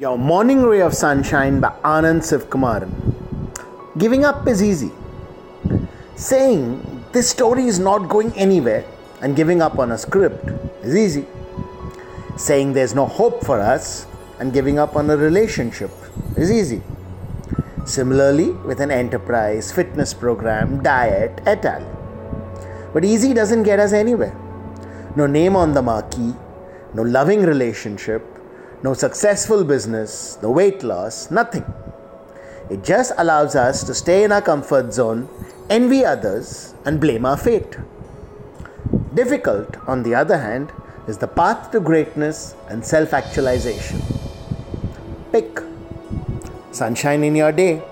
Your Morning Ray of Sunshine by Anand Sivkumaran. Giving up is easy. Saying this story is not going anywhere and giving up on a script is easy. Saying there's no hope for us and giving up on a relationship is easy. Similarly, with an enterprise, fitness program, diet, et al. But easy doesn't get us anywhere. No name on the marquee, no loving relationship, no successful business, no weight loss, nothing. It just allows us to stay in our comfort zone, envy others, and blame our fate. Difficult, on the other hand, is the path to greatness and self actualization. Pick sunshine in your day